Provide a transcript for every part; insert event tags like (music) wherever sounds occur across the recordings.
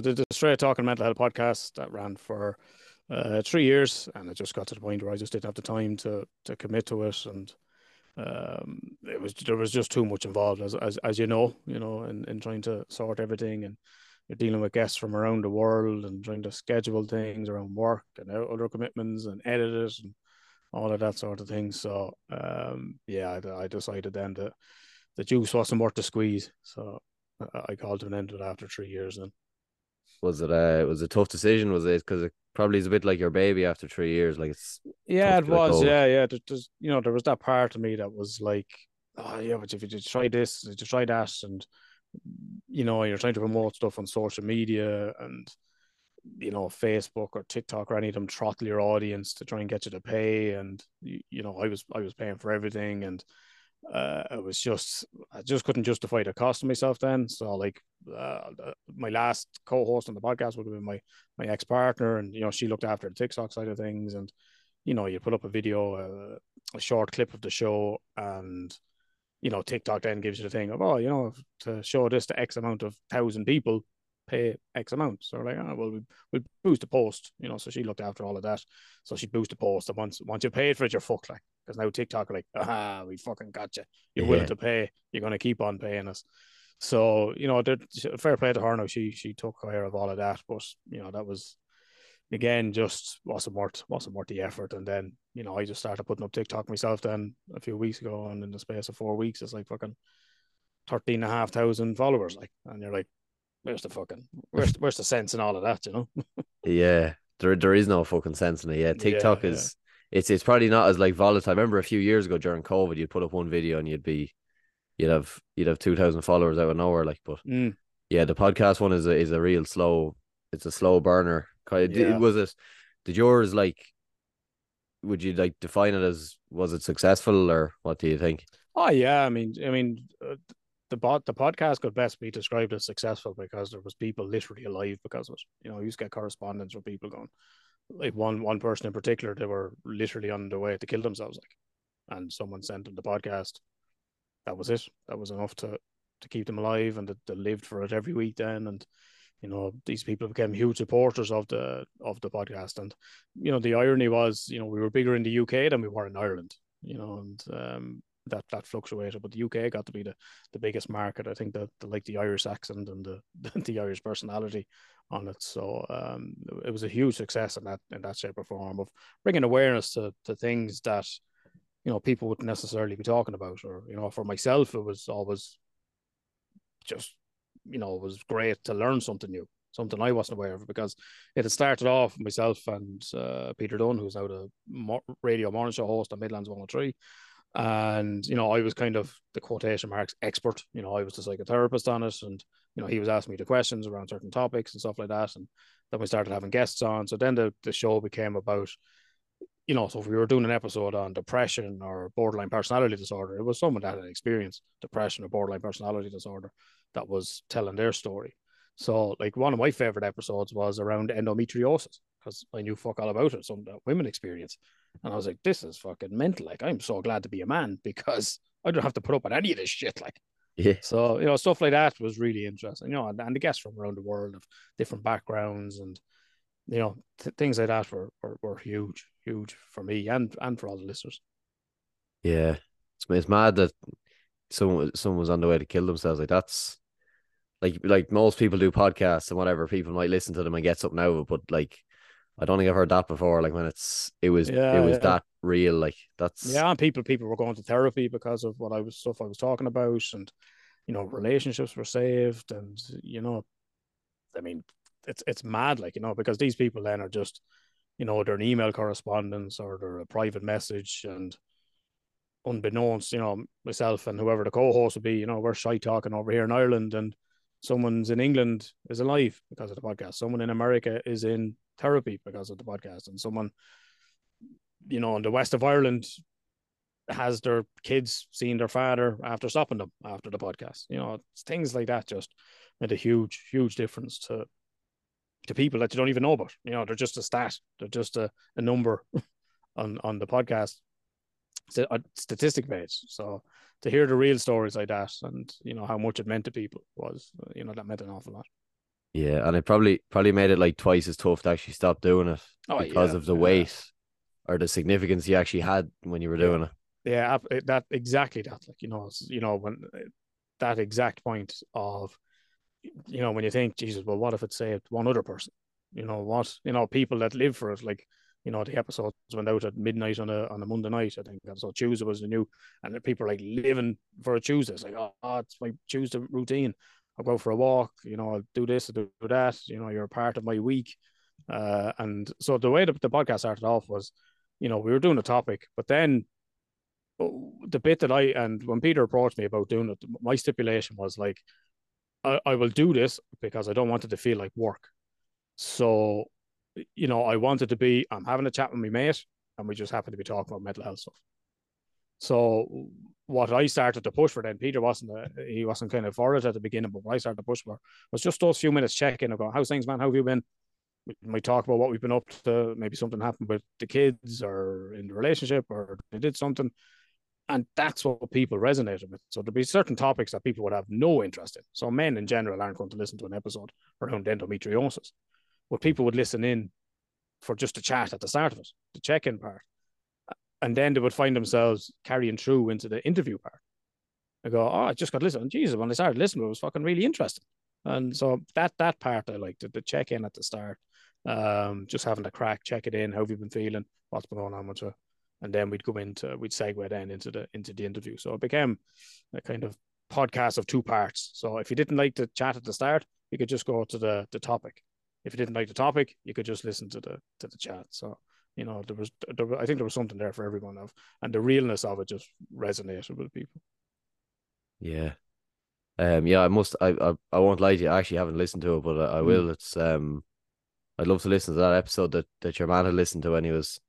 The, the Straight Talking Mental Health podcast that ran for uh, three years, and it just got to the point where I just didn't have the time to to commit to it, and um, it was there was just too much involved, as as, as you know, you know, in, in trying to sort everything, and dealing with guests from around the world, and trying to schedule things around work and other commitments, and edit it, and all of that sort of thing. So um, yeah, I, I decided then that the juice wasn't worth the squeeze, so I called to an end of it after three years. Then was it a was it a tough decision? Was it because it probably is a bit like your baby after three years? Like it's yeah, it was. Yeah, yeah. There, there's you know there was that part of me that was like, oh yeah, but if you just try this, you try that, and you know you're trying to promote stuff on social media and you know Facebook or TikTok or any of them throttle your audience to try and get you to pay, and you, you know I was I was paying for everything and uh, it was just I just couldn't justify the cost of myself then. So like uh, my last co-host on the podcast would have been my my ex partner, and you know she looked after the TikTok side of things, and you know you put up a video, uh, a short clip of the show, and you know TikTok then gives you the thing of oh you know to show this to X amount of thousand people, pay X amount. So like, oh, well, we, we'll boost the post, you know. So she looked after all of that. So she boosted the post. And once once you paid for it, you're fucked. Like, because now TikTok are like, aha, we fucking got you. You're yeah. willing to pay. You're going to keep on paying us. So you know, fair play to her. Now she she took care of all of that, but you know that was again just wasn't worth wasn't worth the effort. And then you know I just started putting up TikTok myself then a few weeks ago, and in the space of four weeks, it's like fucking thirteen and a half thousand followers. Like, and you're like, where's the fucking where's where's the sense in all of that, you know? (laughs) yeah, there there is no fucking sense in it. Yeah, TikTok yeah, is yeah. It's it's probably not as like volatile. I remember a few years ago during COVID, you'd put up one video and you'd be you'd have you'd have two thousand followers out of nowhere. Like, but mm. yeah, the podcast one is a is a real slow. It's a slow burner. Yeah. Was it? Did yours like? Would you like define it as was it successful or what do you think? Oh yeah, I mean, I mean, uh, the bot the podcast could best be described as successful because there was people literally alive because of it. You know, you used to get correspondence from people going like one one person in particular, they were literally on their way to kill themselves, like, and someone sent them the podcast. That was it. That was enough to to keep them alive, and they lived for it every week then. And you know, these people became huge supporters of the of the podcast. And you know, the irony was, you know, we were bigger in the UK than we were in Ireland. You know, and um, that that fluctuated. But the UK got to be the, the biggest market. I think that the, like the Irish accent and the (laughs) the Irish personality on it. So um, it was a huge success in that in that shape or form of bringing awareness to to things that you know people wouldn't necessarily be talking about. Or you know, for myself, it was always just you know it was great to learn something new something I wasn't aware of because it had started off myself and uh, Peter Dunn, who's now the radio morning show host on Midlands 103 and you know i was kind of the quotation marks expert. You know i was the psychotherapist on it and you know he was asking me the questions around certain topics and stuff like that. And then we started having guests on. So then the, the show became about you know so if we were doing an episode on depression or borderline personality disorder it was someone that had experienced depression or borderline personality disorder that was telling their story. So like one of my favorite episodes was around endometriosis because i knew fuck all about it that women experience and I was like, this is fucking mental. Like, I'm so glad to be a man (laughs) because I don't have to put up with any of this shit. Like, yeah. So, you know, stuff like that was really interesting, you know, and, and the guests from around the world of different backgrounds and, you know, th- things like that were, were, were huge, huge for me and, and for all the listeners. Yeah. It's, it's mad that someone, someone was on the way to kill themselves. Like, that's like, like most people do podcasts and whatever, people might listen to them and get something out of it, but like, I don't think I've heard that before. Like when it's it was yeah, it was yeah. that real. Like that's yeah. And people people were going to therapy because of what I was stuff I was talking about, and you know relationships were saved, and you know, I mean, it's it's mad. Like you know because these people then are just you know they're an email correspondence or they're a private message and unbeknownst, you know, myself and whoever the co-host would be, you know, we're shy talking over here in Ireland and someone's in England is alive because of the podcast. Someone in America is in therapy because of the podcast, and someone, you know, in the west of Ireland has their kids seeing their father after stopping them after the podcast. You know, things like that just made a huge, huge difference to to people that you don't even know about. You know, they're just a stat, they're just a, a number (laughs) on on the podcast a uh, statistic base. So to hear the real stories like that and you know how much it meant to people was you know that meant an awful lot. Yeah, and it probably probably made it like twice as tough to actually stop doing it oh, because yeah, of the yeah. weight or the significance you actually had when you were doing it. Yeah, that exactly that. Like you know, you know when eh, that exact point of, you know, when you think, Jesus, well, what if it saved one other person? You know what? You know, people that live for it, like you know, the episodes went out at midnight on a on a Monday night. I think so. Tuesday was the new, and people are like living for a Tuesday. It's like, oh, it's my Tuesday routine. I'll go for a walk. You know, I'll do this, I'll do that. You know, you're a part of my week. Uh, and so the way the, the podcast started off was, you know, we were doing a topic, but then oh, the bit that I and when Peter approached me about doing it, my stipulation was like, I, I will do this because I don't want it to feel like work. So you know, I wanted to be, I'm having a chat with my mate, and we just happen to be talking about mental health stuff. So what I started to push for then, Peter wasn't a, he wasn't kind of for it at the beginning, but what I started to push for was just those few minutes checking and go, how's things, man? How have you been? We might talk about what we've been up to. Maybe something happened with the kids or in the relationship or they did something. And that's what people resonated with. So there'd be certain topics that people would have no interest in. So men in general aren't going to listen to an episode around endometriosis but people would listen in for just a chat at the start of it, the check-in part, and then they would find themselves carrying through into the interview part. I go, oh, I just got to listen. Jesus, when I started listening, it was fucking really interesting. And so that that part I liked, the, check in at the start, um, just having the crack, check it in, how have you been feeling, what's been going on with you, and then we'd go into we'd segue then into the into the interview. So it became a kind of podcast of two parts. So if you didn't like the chat at the start, you could just go to the the topic if you didn't like the topic, you could just listen to the to the chat. So you know there was there, I think there was something there for everyone of, and the realness of it just resonated with people. Yeah, um, yeah. I must. I, I I won't lie to you. I actually haven't listened to it, but I, I will. Mm. It's um, I'd love to listen to that episode that that your man had listened to when he was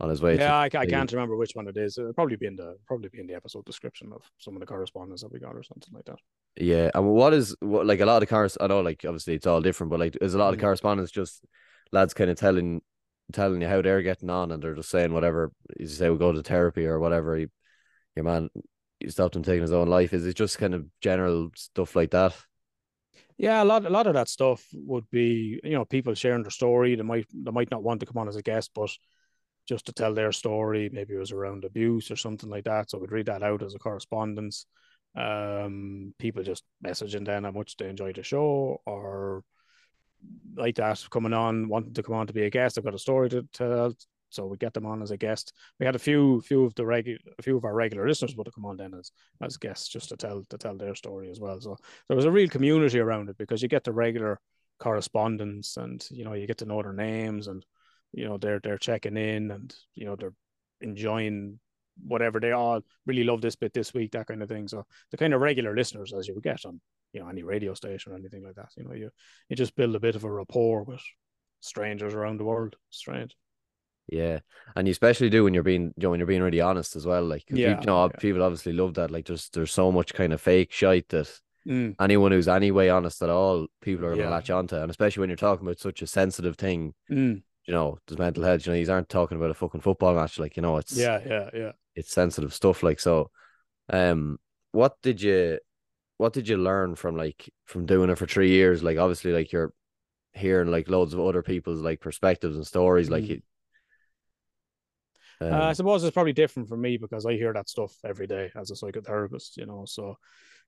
on his way. Yeah, I, I can't remember which one it is. It'll probably be in the probably be in the episode description of some of the correspondence that we got or something like that. Yeah, and what is what like a lot of the cars? I know, like obviously it's all different, but like there's a lot of correspondence just lads kind of telling telling you how they're getting on, and they're just saying whatever you say we go to therapy or whatever. He, your man, you stopped him taking his own life. Is it just kind of general stuff like that? Yeah, a lot, a lot of that stuff would be, you know, people sharing their story. They might, they might not want to come on as a guest, but just to tell their story. Maybe it was around abuse or something like that. So we'd read that out as a correspondence. Um, people just messaging then how much they enjoyed the show or like that coming on, wanting to come on to be a guest. I've got a story to tell. So we get them on as a guest. We had a few, few of the regular, a few of our regular listeners would have come on then as as guests just to tell to tell their story as well. So there was a real community around it because you get the regular correspondence and you know you get to know their names and you know they're they're checking in and you know they're enjoying whatever they all really love this bit this week that kind of thing so the kind of regular listeners as you would get on you know any radio station or anything like that you know you you just build a bit of a rapport with strangers around the world strange yeah, and you especially do when you're being, you know, when you're being really honest as well. Like, yeah, you know, yeah. people obviously love that. Like, there's there's so much kind of fake shite that mm. anyone who's anyway honest at all, people are gonna yeah. latch onto, and especially when you're talking about such a sensitive thing. Mm you know, there's mental health. You know, these aren't talking about a fucking football match. Like, you know, it's yeah, yeah, yeah. It's sensitive stuff. Like, so, um, what did you, what did you learn from like from doing it for three years? Like, obviously, like you're hearing like loads of other people's like perspectives and stories. Like, it, um, uh, I suppose it's probably different for me because I hear that stuff every day as a psychotherapist. You know, so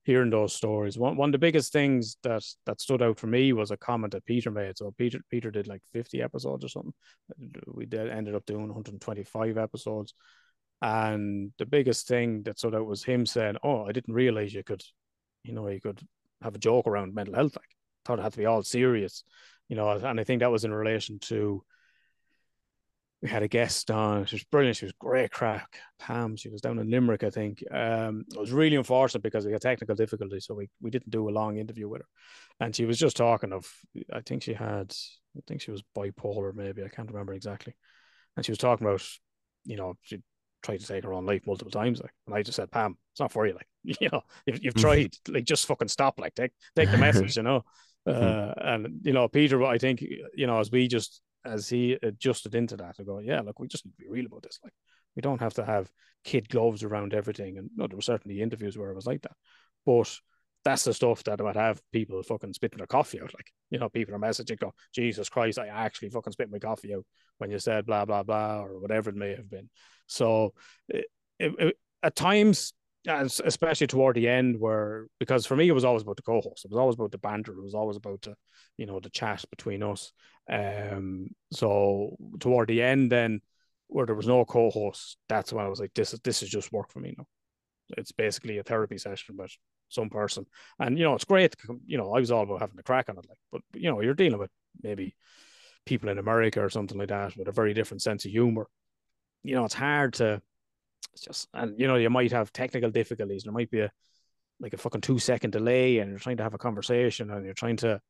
hearing those stories. One one of the biggest things that that stood out for me was a comment that Peter made. So Peter Peter did like 50 episodes or something. We did ended up doing 125 episodes. And the biggest thing that stood out was him saying, Oh, I didn't realize you could, you know, you could have a joke around mental health. Like thought it had to be all serious, you know, and I think that was in relation to we had a guest on. She was brilliant. She was great crack. Pam, she was down in Limerick, I think. Um, it was really unfortunate because we had technical difficulties, so we, we didn't do a long interview with her. And she was just talking of, I think she had, I think she was bipolar, maybe. I can't remember exactly. And she was talking about, you know, she tried to take her own life multiple times. Like, and I just said, Pam, it's not for you. Like, (laughs) you know, if you've tried, like, just fucking stop. Like, take take the (laughs) message, you know. Uh, and you know, Peter, I think, you know, as we just as he adjusted into that, to go, yeah, look, we just need to be real about this. Like, we don't have to have kid gloves around everything. And no, there were certainly interviews where it was like that, but that's the stuff that would have people fucking spitting their coffee out. Like, you know, people are messaging, go, Jesus Christ, I actually fucking spit my coffee out when you said blah, blah, blah, or whatever it may have been. So it, it, at times, especially toward the end, where because for me, it was always about the co host, it was always about the banter, it was always about the, you know, the chat between us. Um, so toward the end, then where there was no co host, that's when I was like, this is this is just work for me now. It's basically a therapy session, but some person. And you know, it's great. You know, I was all about having a crack on it, like, but you know, you're dealing with maybe people in America or something like that with a very different sense of humor. You know, it's hard to. It's just, and you know, you might have technical difficulties. There might be a like a fucking two second delay, and you're trying to have a conversation, and you're trying to,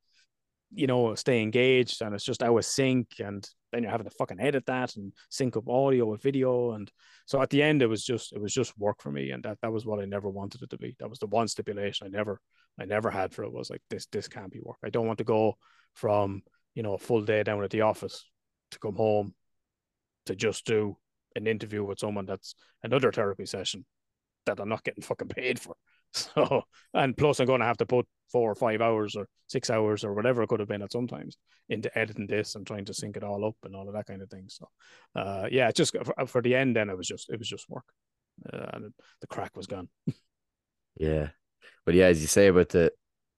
you know, stay engaged, and it's just out of sync, and then you're having to fucking edit that and sync up audio with video. And so at the end it was just it was just work for me. And that that was what I never wanted it to be. That was the one stipulation I never I never had for it was like this this can't be work. I don't want to go from you know a full day down at the office to come home to just do an interview with someone that's another therapy session that I'm not getting fucking paid for (laughs) So, and plus, I'm going to have to put four or five hours or six hours or whatever it could have been at sometimes into editing this and trying to sync it all up and all of that kind of thing. So, uh, yeah, just for, for the end, then it was just it was just work, uh, and the crack was gone. (laughs) yeah, but yeah, as you say about the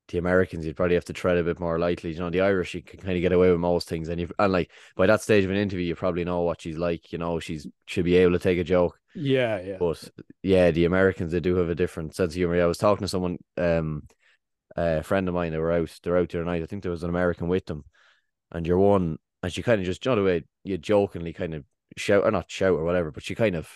the Americans, you'd probably have to tread a bit more lightly. You know, the Irish, you can kind of get away with most things, and you and like by that stage of an interview, you probably know what she's like. You know, she's should be able to take a joke. Yeah, yeah. But yeah, the Americans they do have a different sense of humor. I was talking to someone, um, a friend of mine. They were out. They're out there tonight. I think there was an American with them, and you're one, and she kind of just, you know, the way you jokingly kind of shout or not shout or whatever, but she kind of,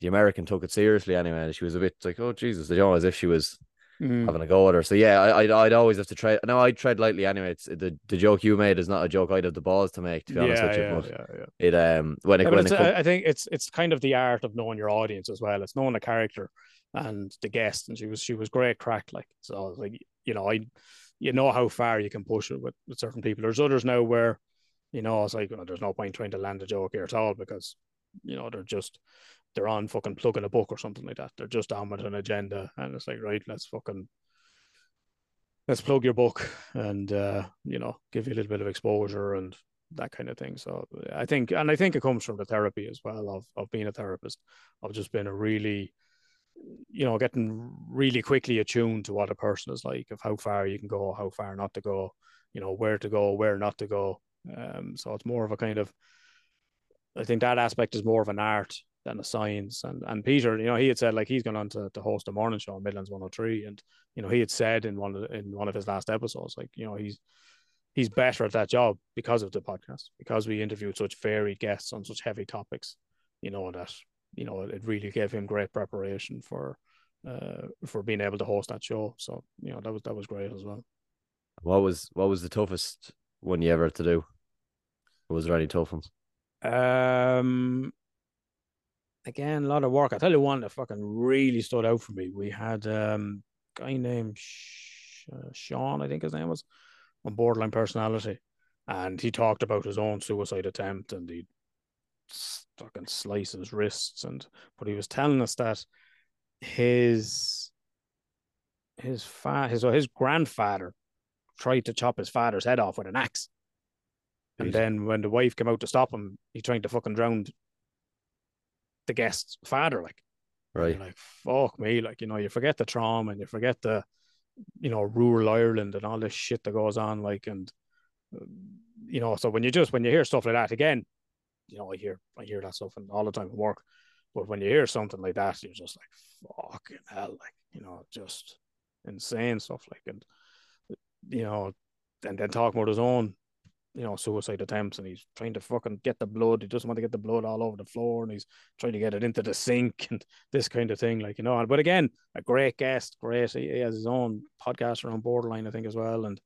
the American took it seriously anyway. And she was a bit like, oh Jesus, you know, as if she was mm. having a go at her. So yeah, I, I'd, I'd always have to try. No, I'd tread lightly anyway. It's the, the joke you made is not a joke I'd have the balls to make. To be honest yeah, with you, yeah, but yeah, yeah. it um when it, yeah, when it come... I think it's it's kind of the art of knowing your audience as well. It's knowing the character and the guest, and she was she was great crack like so. I was like you know I you know how far you can push it with, with certain people. There's others now where you know it's like well, there's no point trying to land a joke here at all because you know they're just they're on fucking plugging a book or something like that. They're just on with an agenda, and it's like right, let's fucking let's plug your book and uh, you know give you a little bit of exposure and that kind of thing. So I think, and I think it comes from the therapy as well of of being a therapist, of just being a really, you know, getting really quickly attuned to what a person is like, of how far you can go, how far not to go, you know, where to go, where not to go. Um, so it's more of a kind of, I think that aspect is more of an art than the science. And and Peter, you know, he had said like he's gone on to, to host a morning show on Midlands 103. And, you know, he had said in one of the, in one of his last episodes, like, you know, he's he's better at that job because of the podcast, because we interviewed such varied guests on such heavy topics, you know, that, you know, it really gave him great preparation for uh for being able to host that show. So, you know, that was that was great as well. What was what was the toughest one you ever had to do? was there any tough ones? Um again, a lot of work. I tell you one that fucking really stood out for me. We had um, a guy named uh, Sean, I think his name was, on borderline personality, and he talked about his own suicide attempt and he fucking slice his wrists and but he was telling us that his his fa- his his grandfather tried to chop his father's head off with an axe. And then when the wife came out to stop him, he tried to fucking drown the guest's father, like. Right. Like, fuck me. Like, you know, you forget the trauma and you forget the, you know, rural Ireland and all this shit that goes on. Like, and, uh, you know, so when you just, when you hear stuff like that, again, you know, I hear, I hear that stuff and all the time at work. But when you hear something like that, you're just like, fucking hell, like, you know, just insane stuff. Like, and, you know, and then talking about his own you know, suicide attempts and he's trying to fucking get the blood. He doesn't want to get the blood all over the floor and he's trying to get it into the sink (laughs) and this kind of thing, like, you know. But again, a great guest, great. He, has his own podcast around borderline, I think, as well. And,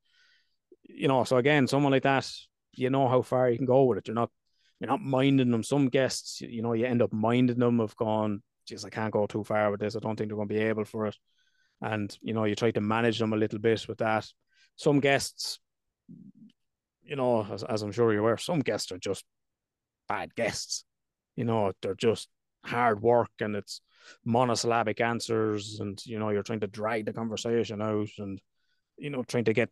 you know, so again, someone like that, you know how far you can go with it. You're not, you're not minding them. Some guests, you know, you end up minding them of going, geez, I can't go too far with this. I don't think they're going to be able for it. And, you know, you try to manage them a little bit with that. Some guests, you know, as, as I'm sure you're aware, some guests are just bad guests. You know, they're just hard work and it's monosyllabic answers and you know you're trying to drag the conversation out and you know trying to get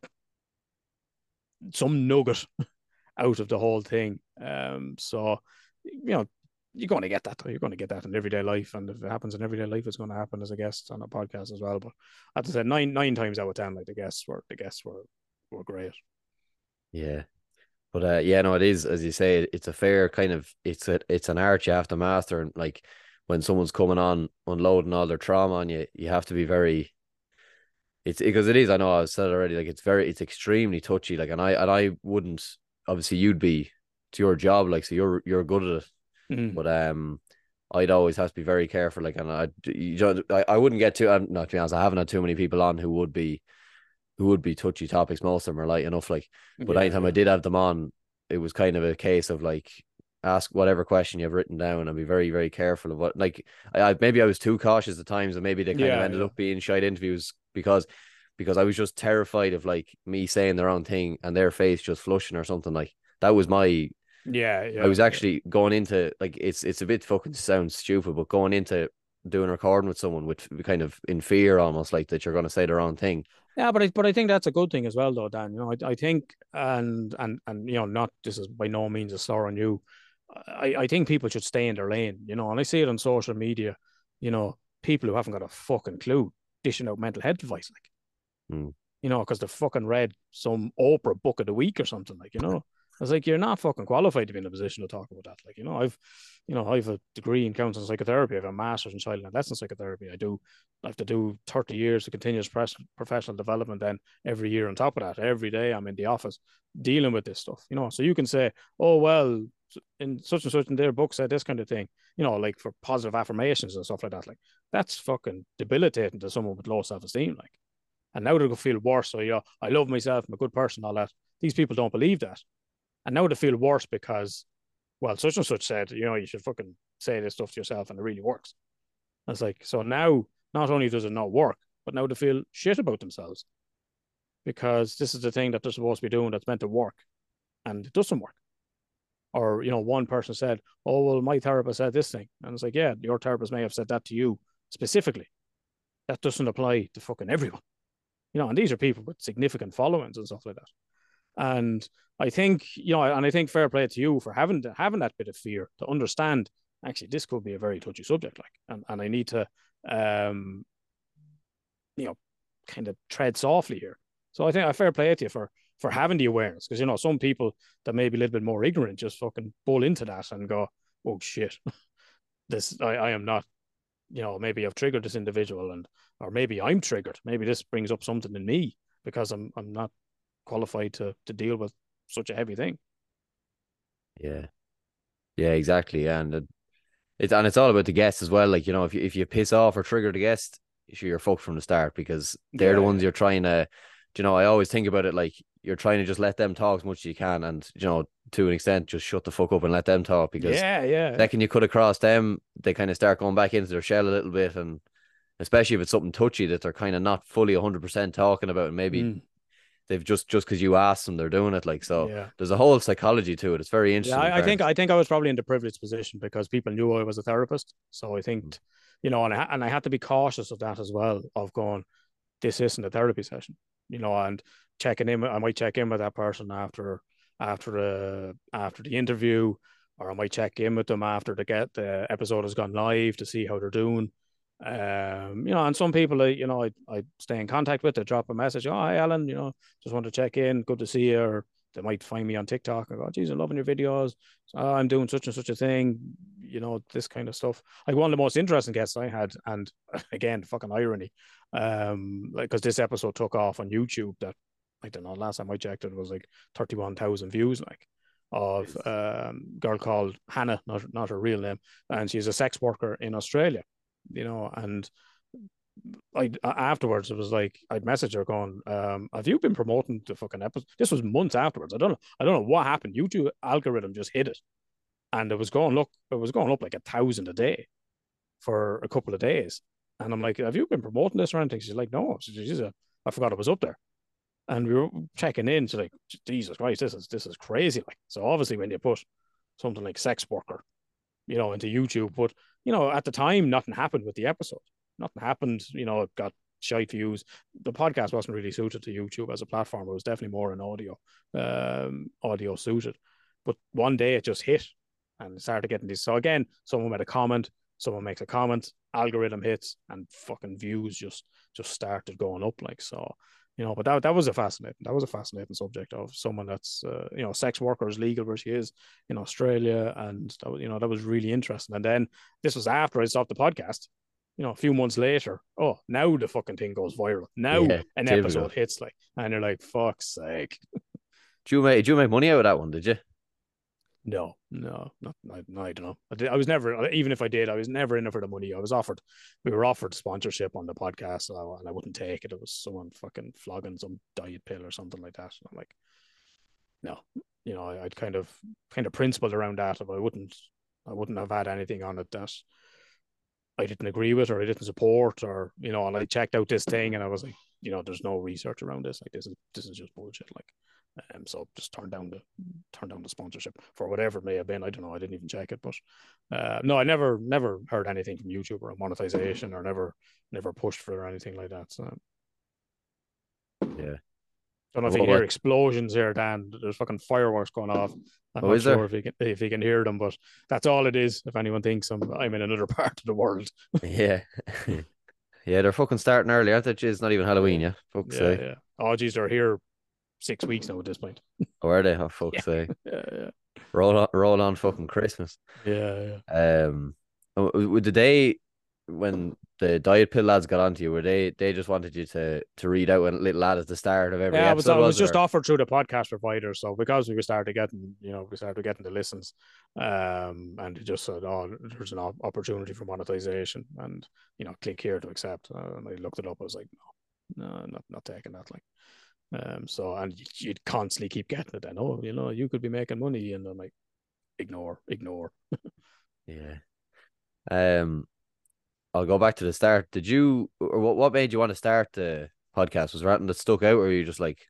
some nugget (laughs) out of the whole thing. Um so you know you're going to get that you're going to get that in everyday life and if it happens in everyday life it's going to happen as a guest on a podcast as well. But as I said nine nine times out of ten like the guests were the guests were were great yeah but uh, yeah, no, it is as you say. It's a fair kind of it's a it's an art you have to master, and like when someone's coming on unloading all their trauma on you, you have to be very. It's because it is. I know I've said it already. Like it's very, it's extremely touchy. Like, and I and I wouldn't. Obviously, you'd be to your job. Like, so you're you're good at it. Mm-hmm. But um, I'd always have to be very careful. Like, and I you I, I wouldn't get too. I'm not to be honest. I haven't had too many people on who would be who would be touchy topics. Most of them are light enough. Like, but yeah, anytime yeah. I did have them on, it was kind of a case of like ask whatever question you've written down and be very very careful of what like I, I maybe I was too cautious at times and maybe they kind yeah, of ended up being shite interviews because because I was just terrified of like me saying the wrong thing and their face just flushing or something like that was my yeah, yeah I was actually going into like it's it's a bit fucking sounds stupid but going into doing recording with someone with kind of in fear almost like that you're going to say the wrong thing yeah, but I, but I think that's a good thing as well, though, Dan. You know, I, I think, and and and you know, not this is by no means a slur on you. I, I think people should stay in their lane, you know, and I see it on social media, you know, people who haven't got a fucking clue dishing out mental health advice, like, mm. you know, because they fucking read some Oprah book of the week or something, like, you know. I was like, you're not fucking qualified to be in a position to talk about that. Like, you know, I've, you know, I have a degree in counseling psychotherapy. I have a master's in child and adolescent psychotherapy. I do, I have to do 30 years of continuous professional development. Then every year on top of that, every day I'm in the office dealing with this stuff, you know. So you can say, oh, well, in such and such in their book said this kind of thing, you know, like for positive affirmations and stuff like that. Like, that's fucking debilitating to someone with low self esteem. Like, and now they'll feel worse. So, yeah, I love myself, I'm a good person, all that. These people don't believe that. And now they feel worse because, well, such and such said, you know, you should fucking say this stuff to yourself and it really works. And it's like, so now not only does it not work, but now they feel shit about themselves because this is the thing that they're supposed to be doing that's meant to work and it doesn't work. Or, you know, one person said, oh, well, my therapist said this thing. And it's like, yeah, your therapist may have said that to you specifically. That doesn't apply to fucking everyone. You know, and these are people with significant followings and stuff like that. And I think, you know, and I think fair play to you for having to, having that bit of fear to understand actually this could be a very touchy subject, like, and, and I need to, um, you know, kind of tread softly here. So I think I fair play to you for for having the awareness because you know some people that may be a little bit more ignorant just fucking bull into that and go, oh shit, (laughs) this I, I am not, you know, maybe I've triggered this individual and or maybe I'm triggered. Maybe this brings up something in me because I'm I'm not qualified to to deal with such a heavy thing. Yeah, yeah, exactly. And it, it's and it's all about the guests as well. Like you know, if you if you piss off or trigger the guest, you're fucked from the start because they're yeah. the ones you're trying to. You know, I always think about it like you're trying to just let them talk as much as you can, and you know, to an extent, just shut the fuck up and let them talk because yeah, yeah. Second you cut across them, they kind of start going back into their shell a little bit, and especially if it's something touchy that they're kind of not fully 100 percent talking about, and maybe mm they've just just because you asked them, they're doing it. Like so, yeah. there's a whole psychology to it. It's very interesting. Yeah, I, I, think I think I was probably in the privileged position because people knew I was a therapist. So I think, mm. you know, and I, and I had to be cautious of that as well. Of going, this isn't a therapy session, you know, and checking in. I might check in with that person after after the after the interview, or I might check in with them after the get the episode has gone live to see how they're doing. Um, you know, and some people, you know, I, I stay in contact with, they drop a message, oh, hi, Allan, you know, just want to check in, good to see you. Or they might find me on TikTok and go, geez, I'm loving your videos. Oh, I'm doing such and such a thing, you know, this kind of stuff. Like one of the most interesting guests I had, and (laughs) again, fucking irony, um, like, because this episode took off on YouTube that, I don't know, last time I checked it was like 31,000 views, like of um girl called Hannah, not not her real name, and she's a sex worker in Australia you know, and I afterwards it was like I'd message her going, um, have you been promoting the fucking episode? This was months afterwards. I don't know. I don't know what happened. YouTube algorithm just hit it. And it was going look, it was going up like a thousand a day for a couple of days. And I'm like, have you been promoting this or anything? She's like, no. She's a, I forgot it was up there. And we were checking in. She's like, Jesus Christ, this is this is crazy. Like, so obviously when you put something like sex worker you know, into YouTube. But you know, at the time, nothing happened with the episode. Nothing happened. You know, it got shite views. The podcast wasn't really suited to YouTube as a platform. It was definitely more an audio, um, audio suited. But one day it just hit and started getting these. So again, someone made a comment, someone makes a comment, algorithm hits, and fucking views just just started going up. Like so, you know. But that that was a fascinating that was a fascinating subject of someone that's uh, you know sex workers legal where she is in Australia, and that was you know that was really interesting. And then this was after I stopped the podcast. You know, a few months later, oh, now the fucking thing goes viral. Now Yeah, an episode hits like, and you're like, "Fuck's sake!" Did you make did you make money out of that one? Did you? No, no, not, I, no, I don't know. I, did, I was never, even if I did, I was never in it for the money. I was offered, we were offered sponsorship on the podcast, and I, and I wouldn't take it. It was someone fucking flogging some diet pill or something like that. And I'm like, no, you know, I, I'd kind of, kind of principled around that. If I wouldn't, I wouldn't have had anything on it that I didn't agree with or I didn't support, or you know, and I checked out this thing and I was like, you know, there's no research around this. Like this is this is just bullshit. Like. Um, so just turn down the turn down the sponsorship for whatever it may have been. I don't know. I didn't even check it, but uh, no, I never never heard anything from YouTube or monetization or never never pushed for it or anything like that. So Yeah. don't know if you can hear explosions here, Dan. There's fucking fireworks going off. I'm Oh, not sure there? if you can if you can hear them, but that's all it is. If anyone thinks I'm I'm in another (laughs) part of the world, Yeah. (laughs) yeah, they're fucking starting early, aren't they? It's not even Halloween, yeah. Fuck's yeah, sake. yeah. Oh, geez, they're here six weeks now at this point. Or are they? Oh fuck's Yeah. sake. (laughs) Yeah, yeah, Roll on roll on fucking Christmas. yeah, yeah. Um did they when the diet pill lads got onto you, were they they just wanted you to to read out a little lad at the start of every Yeah, it was, episode? it was just or- offered through the podcast provider. So because we started getting, you know, we started getting the listens, um, and it just said, oh, there's an opportunity for monetization, and you know, click here to accept. Uh, and I looked it up. I was like, no, no, not not taking that. Like, um, so and you- you'd constantly keep getting it. Then, oh, you know, you could be making money, and I'm like, ignore, ignore. Yeah. Um, I'll go back to the start. Did you, or what, what made you want to start the podcast? Was there anything that stuck out, or were you just like,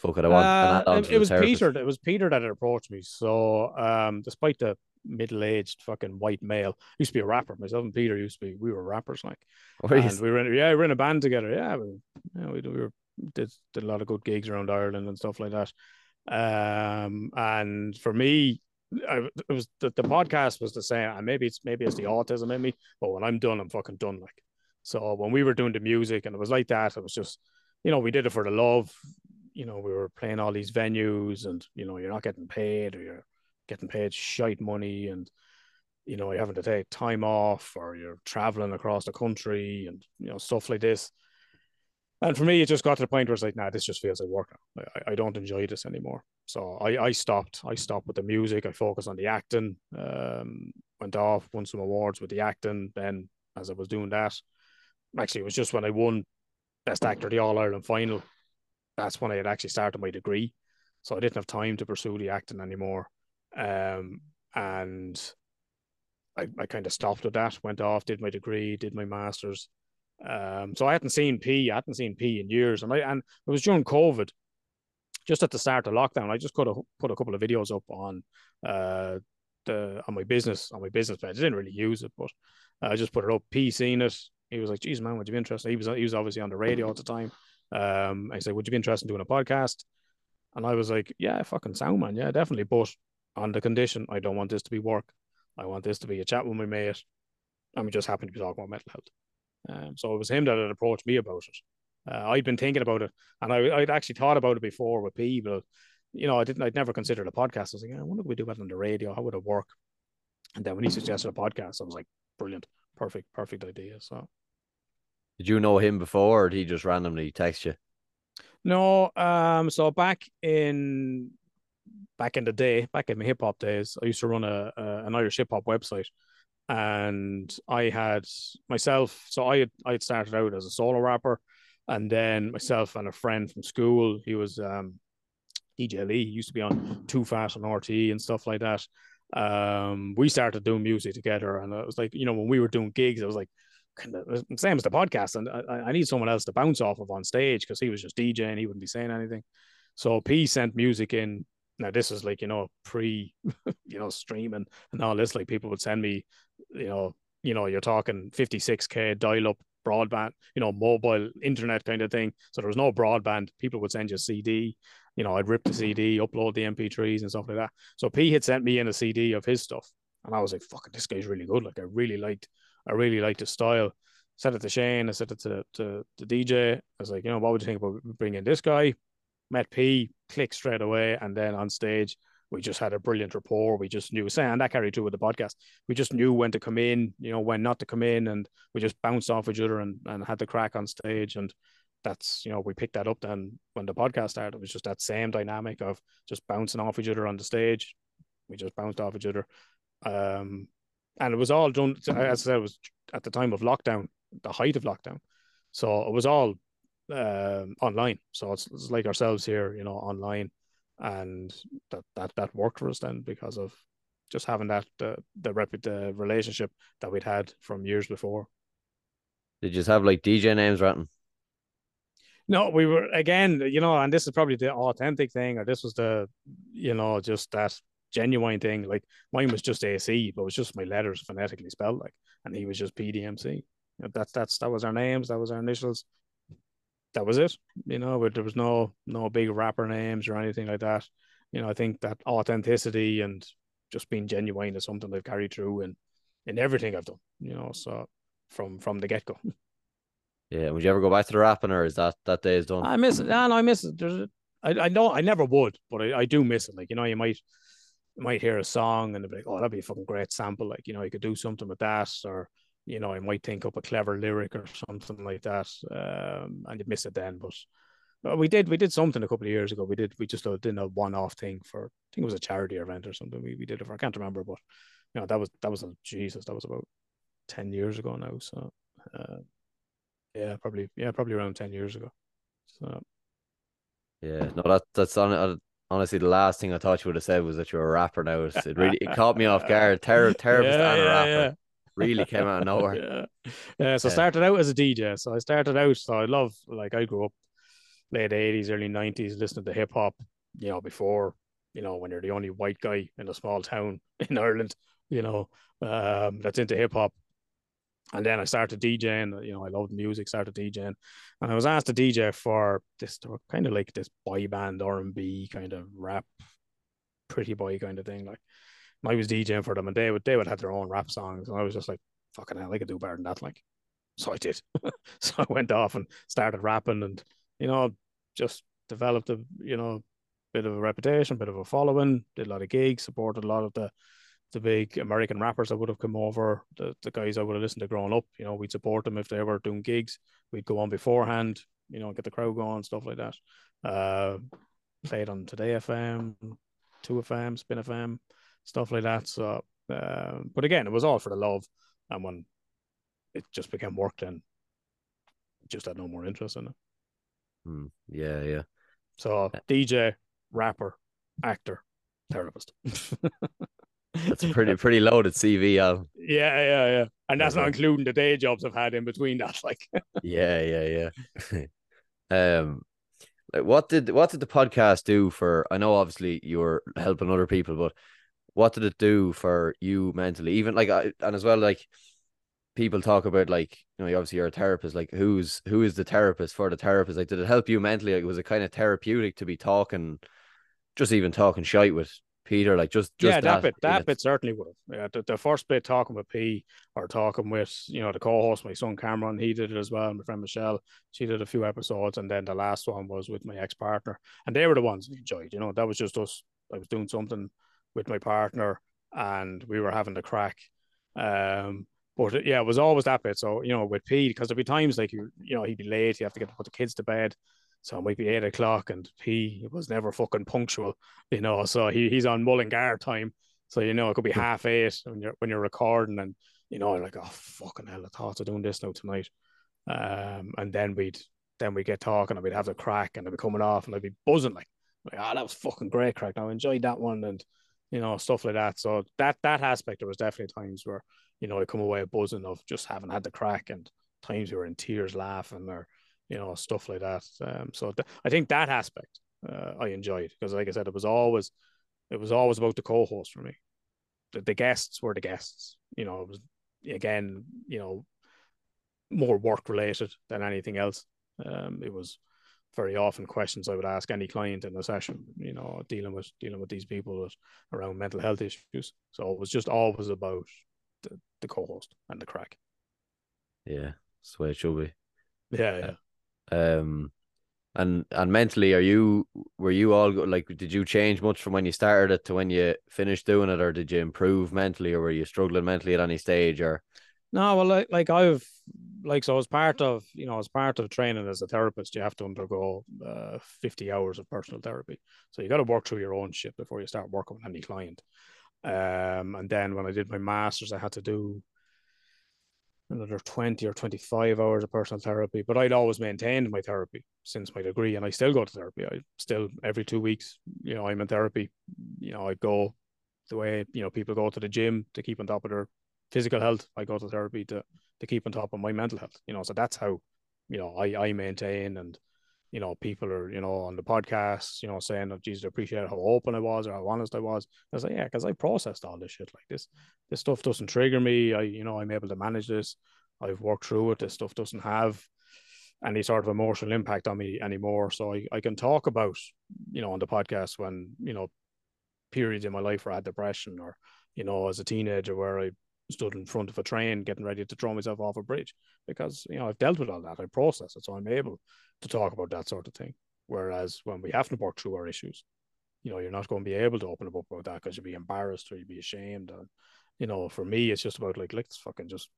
fuck it, I want Uh, it, it was therapist? Peter. It was Peter that had approached me. So, um, despite the middle-aged fucking white male, used to be a rapper. Myself and Peter used to be. We were rappers, like, Were and we were in, yeah, we were in a band together. Yeah, we, yeah, we, we were did did a lot of good gigs around Ireland and stuff like that. Um, and for me, I, it was the, the podcast was the same. And maybe it's maybe it's the autism in me, but when I'm done, I'm fucking done. Like, so when we were doing the music and it was like that, it was just, you know, we did it for the love. You know, we were playing all these venues, and you know, you're not getting paid, or you're getting paid shite money, and you know, you're having to take time off, or you're traveling across the country, and you know, stuff like this. And for me, it just got to the point where it's like, nah, this just feels like work. I, I don't enjoy this anymore. So I, I stopped. I stopped with the music. I focused on the acting. Um, went off, won some awards with the acting. Then, as I was doing that, actually, it was just when I won Best Actor the All Ireland final. That's when I had actually started my degree. So I didn't have time to pursue the acting anymore. Um, and I, I kind of stopped with that, went off, did my degree, did my master's. Um, so I hadn't seen P, I hadn't seen P in years. And I and it was during COVID, just at the start of lockdown. I just could have put a couple of videos up on uh the on my business, on my business page. I didn't really use it, but I just put it up. P seen it. He was like, geez, man, would you be interested? He was he was obviously on the radio at the time. Um, I said, would you be interested in doing a podcast? And I was like, yeah, fucking sound man, yeah, definitely. But on the condition, I don't want this to be work. I want this to be a chat with my mate. And we just happen to be talking about mental health. Um, so it was him that had approached me about it. Uh, I'd been thinking about it, and I, I'd actually thought about it before with P, but you know, I didn't. I'd never considered a podcast. I was like, I wonder if we do that on the radio. How would it work? And then when he suggested a podcast, I was like, brilliant, perfect, perfect idea. So Did you know him before, or did he just randomly text you? no, um, so back in back in the day, back in my hip hop days, I used to run a, a an Irish hip hop website, and I had myself. So I had I had started out as a solo rapper, and then myself and a friend from school. He was um, DJ Lee. He used to be on Too Fast on RTE E and stuff like that. Um, we started doing music together, and it was like you know when we were doing gigs, it was like same as the podcast, and I, I need someone else to bounce off of on stage because he was just DJing, he wouldn't be saying anything. So P sent music in now this is like you know pre (laughs) you know streaming and all this like people would send me you know you know you're talking 56k dial up broadband you know mobile internet kind of thing. So there was no broadband. People would send you a cd you know i'd rip the cd upload the mp3s and stuff like that. So p had sent me in a cd of his stuff. And i was like fucking this guy's really good. Like i really liked i really liked his style. Said it to Shane, I said it to, to, to DJ. I was like, you know, what would you think about bringing this guy? met P, click straight away, and then on stage we just had a brilliant rapport. We just knew, and that carried through with the podcast. We just knew when to come in, you know, when not to come in, and we just bounced off each other and, and had the crack on stage. And that's, you know, we picked that up then when the podcast started. It was just that same dynamic of just bouncing off each other on the stage. We just bounced off each other. Um, and it was all done, as I said, it was at the time of lockdown, the height of lockdown. So it was all um, online. So it's, it's like ourselves here, you know, online, and that that that worked for us then because of just having that the the rep the relationship that we'd had from years before. Did you just have like DJ names written? No, we were again, you know, and this is probably the authentic thing, or this was the, you know, just that genuine thing. Like mine was just AC, but it was just my letters phonetically spelled like, and he was just PDMC. That's that's that was our names, that was our initials that was it. You know, but there was no no big rapper names or anything like that. You know, I think that authenticity and just being genuine is something they've carried through in in everything I've done. You know, so from from the get go. (laughs) Yeah, would you ever go back to the rapping, or is that that day is done? I miss it. No, no I miss it. There's, I I know I never would, but I, I do miss it. Like you know, you might you might hear a song and be like, oh, that'd be a fucking great sample. Like you know, you could do something with that, or you know, I might think up a clever lyric or something like that, um, and you miss it then. But we did we did something a couple of years ago. We did we just did a one off thing for I think it was a charity event or something. We, we did it for I can't remember, but you know that was that was a Jesus that was about ten years ago now. So uh, yeah, probably yeah probably around ten years ago. So yeah, no, that that's on. Uh, honestly, the last thing I thought you would have said was that you're a rapper now. It really it caught me off guard. Ter- (laughs) therapist yeah, and a rapper. Yeah really (laughs) came out of nowhere. yeah. yeah. So I started out as a DJ. So I started out. So I love like I grew up late eighties, early nineties, listening to hip hop. You know, before you know when you're the only white guy in a small town (laughs) in Ireland. You know, um, that's into hip hop. And then I started DJing. You know, I loved music. Started DJing, and I was asked to DJ for this kind of like this boy band R and B kind of rap, pretty boy kind of thing. Like, I was DJing for them, and they would they would have their own rap songs, and I was just like, "Fucking hell, I could do better than that!" Like, so I did. (laughs) so I went off and started rapping, and you know, just developed a you know bit of a reputation, bit of a following. Did a lot of gigs, supported a lot of the the big American rappers that would have come over, the, the guys I would have listened to growing up. You know, we'd support them if they were doing gigs. We'd go on beforehand, you know, get the crowd going, stuff like that. Uh, played on Today FM, 2FM, Spin FM, stuff like that. So, uh, but again, it was all for the love. And when it just became work, then just had no more interest in it. Hmm. Yeah, yeah. So DJ, rapper, actor, therapist. (laughs) that's a pretty pretty loaded CV, Al. Yeah, yeah, yeah. And that's okay. not including the day jobs I've had in between that. (laughs) Like Yeah, yeah, yeah. (laughs) um like what did what did the podcast do for I know obviously you were helping other people, but what did it do for you mentally? Even like, I, and as well, like people talk about like, you know, obviously you're a therapist. Like, who's who is the therapist for the therapist? Like, did it help you mentally? Like, was it kind of therapeutic to be talking, just even talking shite with Peter? Like, just, just yeah, that, that bit, that bit certainly would have. Yeah, the, the first bit talking with P or talking with you know the co-host, my son Cameron, he did it as well. My friend Michelle, she did a few episodes, and then the last one was with my ex partner, and they were the ones we enjoyed. You know, that was just us. I was doing something with my partner and we were having the crack. Um, but yeah, it was always that bit. So, you know, with Pete, because there'd be times like you, you know, he'd be late, you have to get to put the kids to bed. So it might be eight o'clock and P was never fucking punctual, you know. So he, he's on Mullingar time. So, you know, it could be half eight when you're when you're recording and you know, like, oh fucking hell, I thought of doing this now tonight. Um, and then we'd then we'd get talking and we'd have the crack and I'd be coming off and I'd be buzzing like, like, oh, that was fucking great crack. Now I enjoyed that one and you know, stuff like that. So that that aspect, there was definitely times where, you know, I come away buzzing of just having had the crack and times we were in tears laughing or, you know, stuff like that. Um, so th- I think that aspect uh, I enjoyed because, like I said, it was always it was always about the co-host for me. The, the guests were the guests. You know, it was again, you know, more work related than anything else. Um, it was very often questions I would ask any client in a session, you know, dealing with dealing with these people with, around mental health issues. So it was just always about the, the co-host and the crack. Yeah, that's the way it should be. Yeah, yeah. Um, and and mentally, are you were you all like? Did you change much from when you started it to when you finished doing it, or did you improve mentally, or were you struggling mentally at any stage, or? No, well, like, like I've like so as part of you know as part of training as a therapist, you have to undergo uh, fifty hours of personal therapy. So you got to work through your own shit before you start working with any client. Um, and then when I did my masters, I had to do another 20 or 25 hours of personal therapy but i'd always maintained my therapy since my degree and i still go to therapy i still every two weeks you know i'm in therapy you know i go the way you know people go to the gym to keep on top of their physical health i go to therapy to to keep on top of my mental health you know so that's how you know i i maintain and you know, people are, you know, on the podcast, you know, saying, oh, Jesus, I appreciate how open I was or how honest I was. I was like, yeah, because I processed all this shit. Like this, this stuff doesn't trigger me. I, you know, I'm able to manage this. I've worked through it. This stuff doesn't have any sort of emotional impact on me anymore. So I, I can talk about, you know, on the podcast when, you know, periods in my life where I had depression or, you know, as a teenager where I stood in front of a train getting ready to throw myself off a bridge because you know I've dealt with all that. I process it, so I'm able to talk about that sort of thing. Whereas when we have to work through our issues, you know, you're not going to be able to open up about that because you'd be embarrassed or you'd be ashamed. And you know, for me, it's just about like let's fucking just,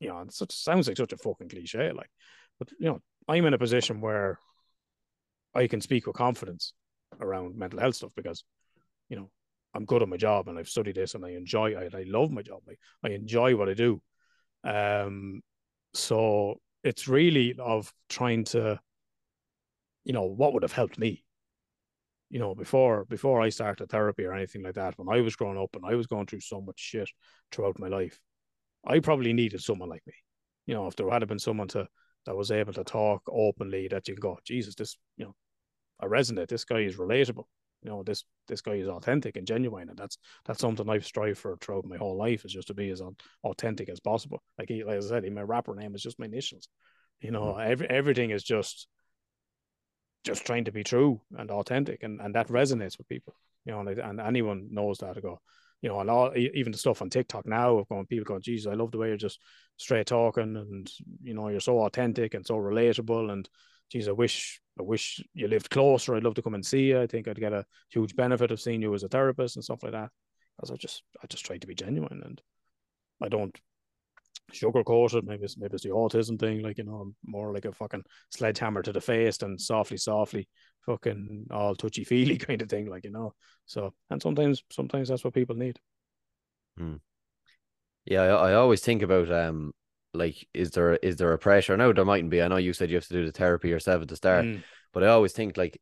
you know, it sounds like such a fucking cliche, like, but you know, I'm in a position where I can speak with confidence around mental health stuff because, you know, I'm good at my job and I've studied this and I enjoy it. I love my job. I, I enjoy what I do. Um, so it's really of trying to, you know, what would have helped me. You know, before before I started therapy or anything like that, when I was growing up and I was going through so much shit throughout my life, I probably needed someone like me. You know, if there had been someone to that was able to talk openly, that you go, Jesus, this, you know, I resonate. This guy is relatable you know this this guy is authentic and genuine and that's that's something i've strived for throughout my whole life is just to be as authentic as possible like he, like i said my rapper name is just my initials you know mm. every, everything is just just trying to be true and authentic and and that resonates with people you know and, and anyone knows that to go you know, and all even the stuff on TikTok now of going people going, Jesus, I love the way you're just straight talking and you know, you're so authentic and so relatable and geez, I wish I wish you lived closer. I'd love to come and see you. I think I'd get a huge benefit of seeing you as a therapist and stuff like that. Because I just I just try to be genuine and I don't sugarcoat it. Maybe it's maybe it's the autism thing, like you know, I'm more like a fucking sledgehammer to the face and softly, softly, fucking all touchy feely (laughs) kind of thing, like you know. So and sometimes sometimes that's what people need. Hmm. Yeah, I, I always think about um like is there is there a pressure? No, there mightn't be. I know you said you have to do the therapy yourself at the start mm. but i always think like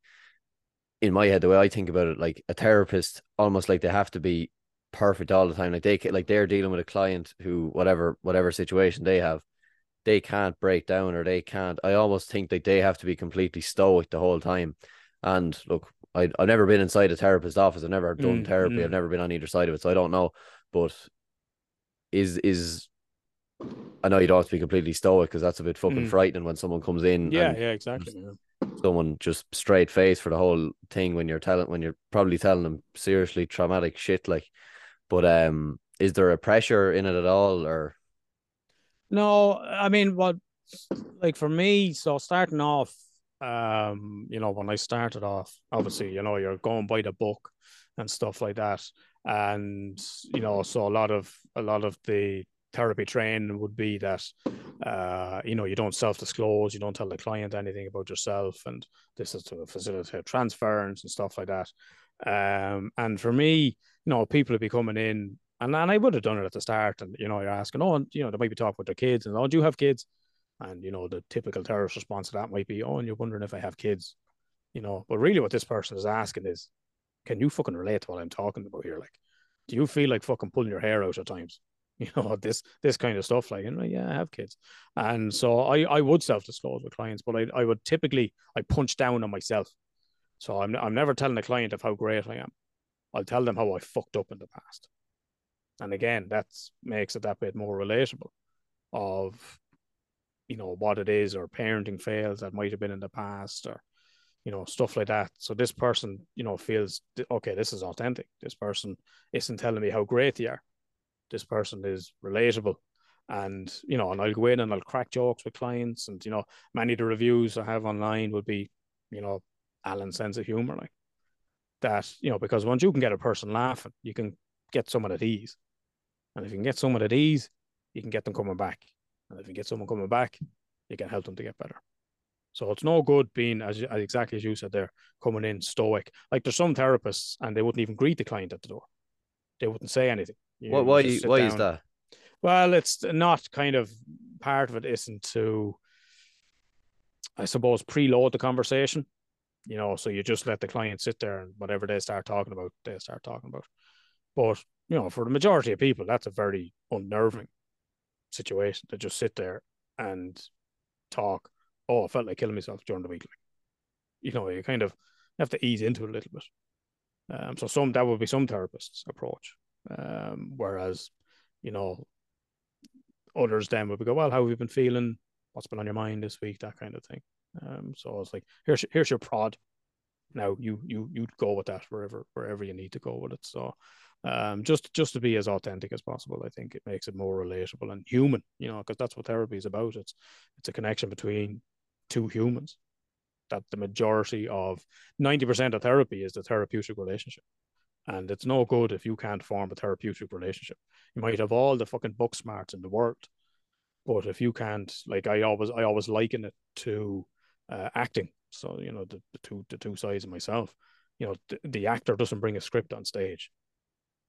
in my head the way i think about it like a therapist almost like they have to be perfect all the time. Like they like they're dealing with a client who whatever whatever situation they have they can't break down or they can't i almost think that they have to be completely stoic the whole time. And look I, i've never been inside a therapist's office. I've never done mm, therapy. mm. i've never been on either side of it so i don't know. But is is I know you don't have to be completely stoic because that's a bit fucking mm. frightening when someone comes in. Yeah, yeah, exactly. Someone just straight face for the whole thing when you're telling when you're probably telling them seriously traumatic shit. Like, but um, is there a pressure in it at all, or? No, I mean, what, like for me, so starting off, um, you know, when I started off, obviously, you know, you're going by the book and stuff like that, and you know, so a lot of a lot of the therapy training would be that uh, you know you don't self-disclose you don't tell the client anything about yourself and this is to facilitate transference and stuff like that. Um, and for me you know people would be coming in and, and I would have done it at the start and you know you're asking oh and, you know they might be talking with their kids and oh do you have kids? And you know the typical therapist response to that might be oh and you're wondering if I have kids you know. But really what this person is asking is can you fucking relate to what I'm talking about here? Like do you feel like fucking pulling your hair out at times (laughs) you know this this kind of stuff like you know yeah i have kids. And so i i would self-disclose with clients but i, I would typically i punch down on myself. So I'm I'm never telling the client of how great I am. I'll tell them how I fucked up in the past. And again, that makes it that bit more relatable of you know what it is or parenting fails that might have been in the past or you know stuff like that. So this person you know feels okay this is authentic. This person isn't telling me how great they are this person is relatable and you know and i'll go in and i'll crack jokes with clients and you know many of the reviews i have online would be you know Allan's sense of humor like that you know because once you can get a person laughing you can get someone at ease and if you can get someone at ease you can get them coming back and if you get someone coming back, you can help them to get better. So it's no good being as, as exactly as you said there, coming in stoic. Like there's some therapists and they wouldn't even greet the client at the door. They wouldn't say anything. You, why why, why is that? Well, it's not kind of part of it isn't to I suppose preload the conversation. You know, so you just let the client sit there and whatever they start talking about, they start talking about. But, you know, for the majority of people, that's a very unnerving situation to just sit there and talk. Oh, I felt like killing myself during the week. You know, you kind of have to ease into it a little bit. Um, so some that would be some therapists' approach. Um, whereas, you know, others then would go, well, how have you been feeling? What's been on your mind this week? That kind of thing. Um, so I was like, here's here's your prod. Now you you you go with that wherever wherever you need to go with it. So um, just just to be as authentic as possible. I think it makes it more relatable and human, you know, because that's what therapy is about. It's it's a connection between two humans. That the majority of ninety percent of therapy is the therapeutic relationship, and it's no good if you can't form a therapeutic relationship. You might have all the fucking book smarts in the world, but if you can't, like I always I always liken it to uh, acting. So you know the, the two the two sides of myself. You know the, the actor doesn't bring a script on stage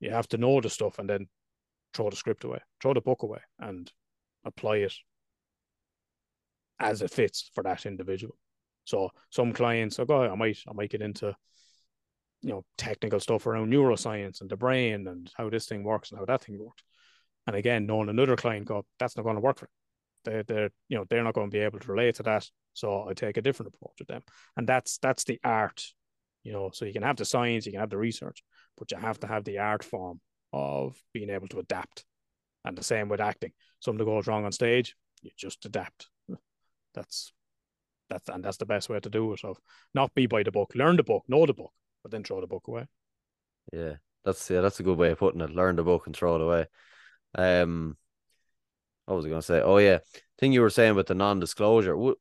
you have to know the stuff and then throw the script away, throw the book away, and apply it as it fits for that individual. So some clients, oh God, I might I might get into you know technical stuff around neuroscience and the brain and how this thing works and how that thing works. And again, knowing another client go, that's not going to work for them. They they're you know they're not going to be able to relate to that. So I take a different approach with them. And that's that's the art, you know. So you can have the science, you can have the research, but you have to have the art form of being able to adapt. And the same with acting. Something goes wrong on stage, you just adapt. That's that's and that's the best way to do it. Of not be by the book, learn the book, know the book, but then throw the book away. Yeah, that's yeah, that's a good way of putting it. Learn the book and throw it away. Um, what was I going to say? Oh yeah, thing you were saying with the non-disclosure. What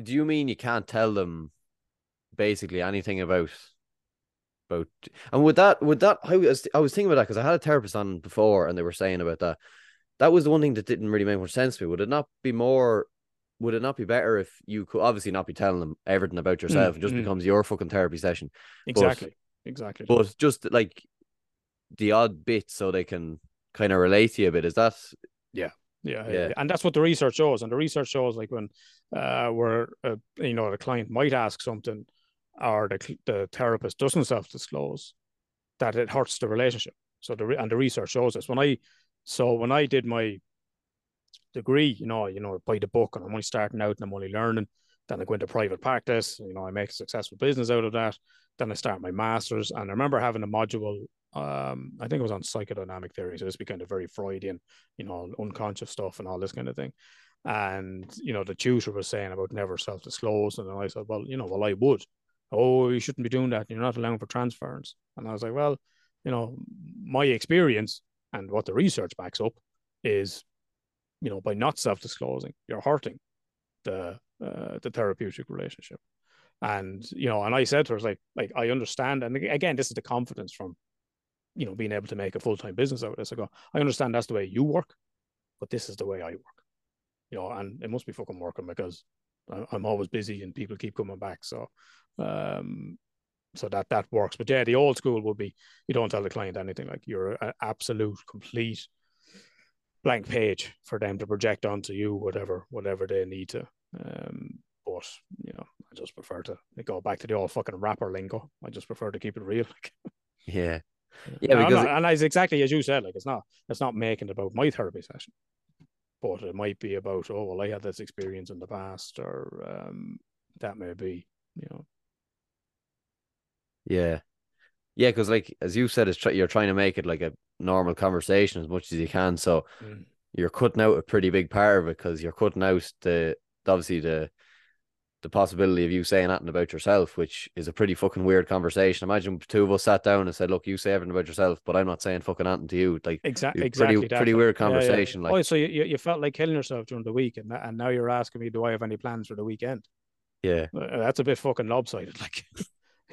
do you mean? You can't tell them basically anything about about and with that with that I was I was thinking about that because I had a therapist on before and they were saying about that. That was the one thing that didn't really make much sense to me. Would it not be more would it not be better if you could obviously not be telling them everything about yourself? Mm, it just mm. becomes your fucking therapy session. Exactly. But, exactly. But just like the odd bit so they can kind of relate to you a bit. Is that yeah. Yeah, yeah, and that's what the research shows. And the research shows, like when, uh, where uh, you know the client might ask something, or the, the therapist doesn't self-disclose, that it hurts the relationship. So the and the research shows this. When I so when I did my degree, you know, you know, by the book, and I'm only starting out and I'm only learning. Then I go into private practice. You know, I make a successful business out of that. Then I start my masters, and I remember having a module. Um, I think it was on psychodynamic theory. So this kind of very Freudian, you know, unconscious stuff and all this kind of thing. And you know, the tutor was saying about never self-disclose, and then I said, well, you know, well, I would oh, you shouldn't be doing that. You're not allowing for transference. And I was like, well, you know, my experience and what the research backs up is, you know, by not self-disclosing, you're hurting the uh, the therapeutic relationship. And you know, and I said to her, like, like I understand. And again, this is the confidence from, you know, being able to make a full time business out of this. I go, I understand that's the way you work, but this is the way I work. You know, and it must be fucking working because I'm always busy and people keep coming back. So um, so that that works. But yeah, the old school would be you don't tell the client anything. Like you're an absolute complete blank page for them to project onto you whatever whatever they need to. Um, but you know, I just prefer to go back to the old fucking rapper lingo. I just prefer to keep it real. yeah. Yeah, because not, it... and it's exactly as you said, like it's not it's not making it about my therapy session, but it might be about oh well I had this experience in the past or um that may be you know Yeah, yeah, because like as you said, it's try- you're trying to make it like a normal conversation as much as you can. So Mm. you're cutting out a pretty big part of it because you're cutting out the obviously the the possibility of you saying nothing about yourself, which is a pretty fucking weird conversation. Imagine two of us sat down and said, "Look, you say everything about yourself, but I'm not saying fucking nothing to you." Like Exactly, Pretty- exactly. pretty weird yeah, yeah. conversation, like- oh, so you, you you felt like killing yourself during the week, and and now you're asking me, do I have any plans for the weekend? yeah, Uh, That's a bit fucking lopsided, (laughs) like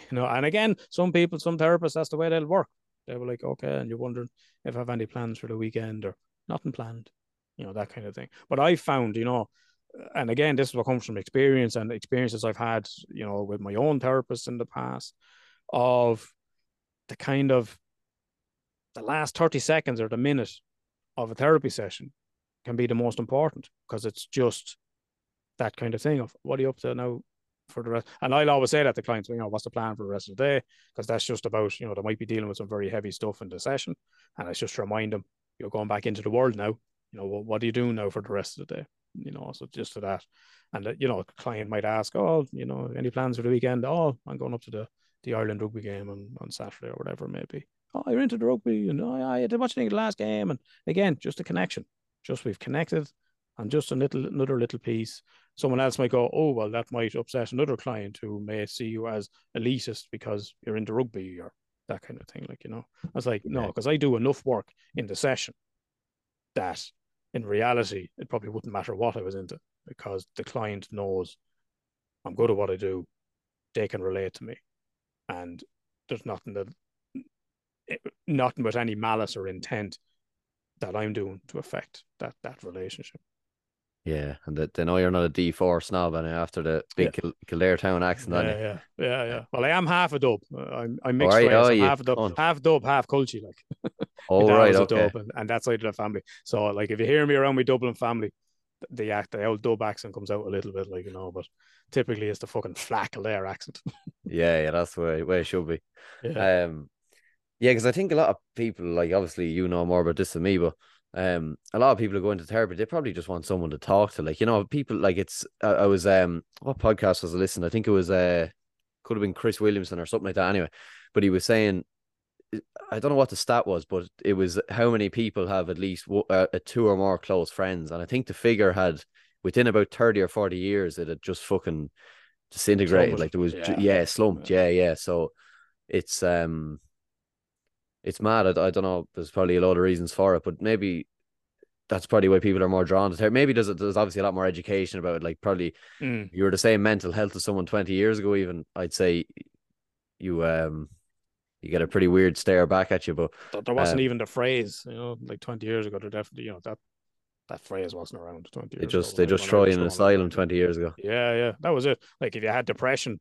you know. And again, some people, some therapists, that's the way they'll work. They were like, okay, and you're wondering if I have any plans for the weekend or nothing planned, you know, that kind of thing. But I found, you know, and again, this is what comes from experience and experiences I've had, you know, with my own therapist in the past, of the kind of the last 30 seconds or the minute of a therapy session can be the most important because it's just that kind of thing of what are you up to now for the rest and I'll always say that to clients you know what's the plan for the rest of the day? Because that's just about you know they might be dealing with some very heavy stuff in the session and it's just to remind them you're going back into the world now. You know what, what are you doing now for the rest of the day? You know so just to that. And uh, you know a client might ask oh you know any plans for the weekend? Oh I'm going up to the the Ireland rugby game on, on Saturday or whatever it may be. Oh you're into the rugby and oh, I did watch the last game and again just a connection. Just we've connected and just a little another little piece someone else might go, oh, well, that might upset another client who may see you as elitist because you're into rugby or that kind of thing. Like, you know, I was like, no, because I do enough work in the session that in reality, it probably wouldn't matter what I was into because the client knows I'm good at what I do. They can relate to me. And there's nothing that, eh, nothing with any malice or intent that I'm doing to affect that that relationship. Yeah, and that they know you're not a D four snob, and after the big Kil- Kildare town accent Yeah, yeah, yeah, yeah. Well, I am half a dub. Uh, I'm I'm mixed right, oh, I'm half a dub, cunt. half dub, half culture. Like (laughs) Oh right, okay. dub, and, and that side of the family. So, like, if you hear me around my Dublin family, the act, the old dub accent comes out a little bit, like you know. But typically, it's the fucking flat Kildare accent. (laughs) Yeah, yeah, that's way, way it should be. yeah, Um, yeah, because I think a lot of people, like obviously you know more about this than me, but um, a lot of people who go into therapy, they probably just want someone to talk to. Like you know, people like it's. I, I was um, what podcast was I listening? I think it was uh, could have been Chris Williamson or something like that. Anyway, but he was saying, I don't know what the stat was, but it was how many people have at least uh, two or more close friends, and I think the figure had within about thirty or forty years, it had just fucking disintegrated. Like there was, Yeah. yeah, slumped. Yeah, yeah. So it's um it's mad. I, I don't know. There's probably a lot of reasons for it, but maybe that's probably why people are more drawn to therapy. Maybe there's there's obviously a lot more education about it. Like probably Mm. you were the same mental health as someone 20 years ago, even I'd say you um you get a pretty weird stare back at you. But there wasn't Um, even the phrase, you know, like twenty years ago. There definitely, you know, that that phrase wasn't around twenty they years. just ago they just throw you in an asylum 20 years ago. Yeah, yeah, that was it. Like if you had depression,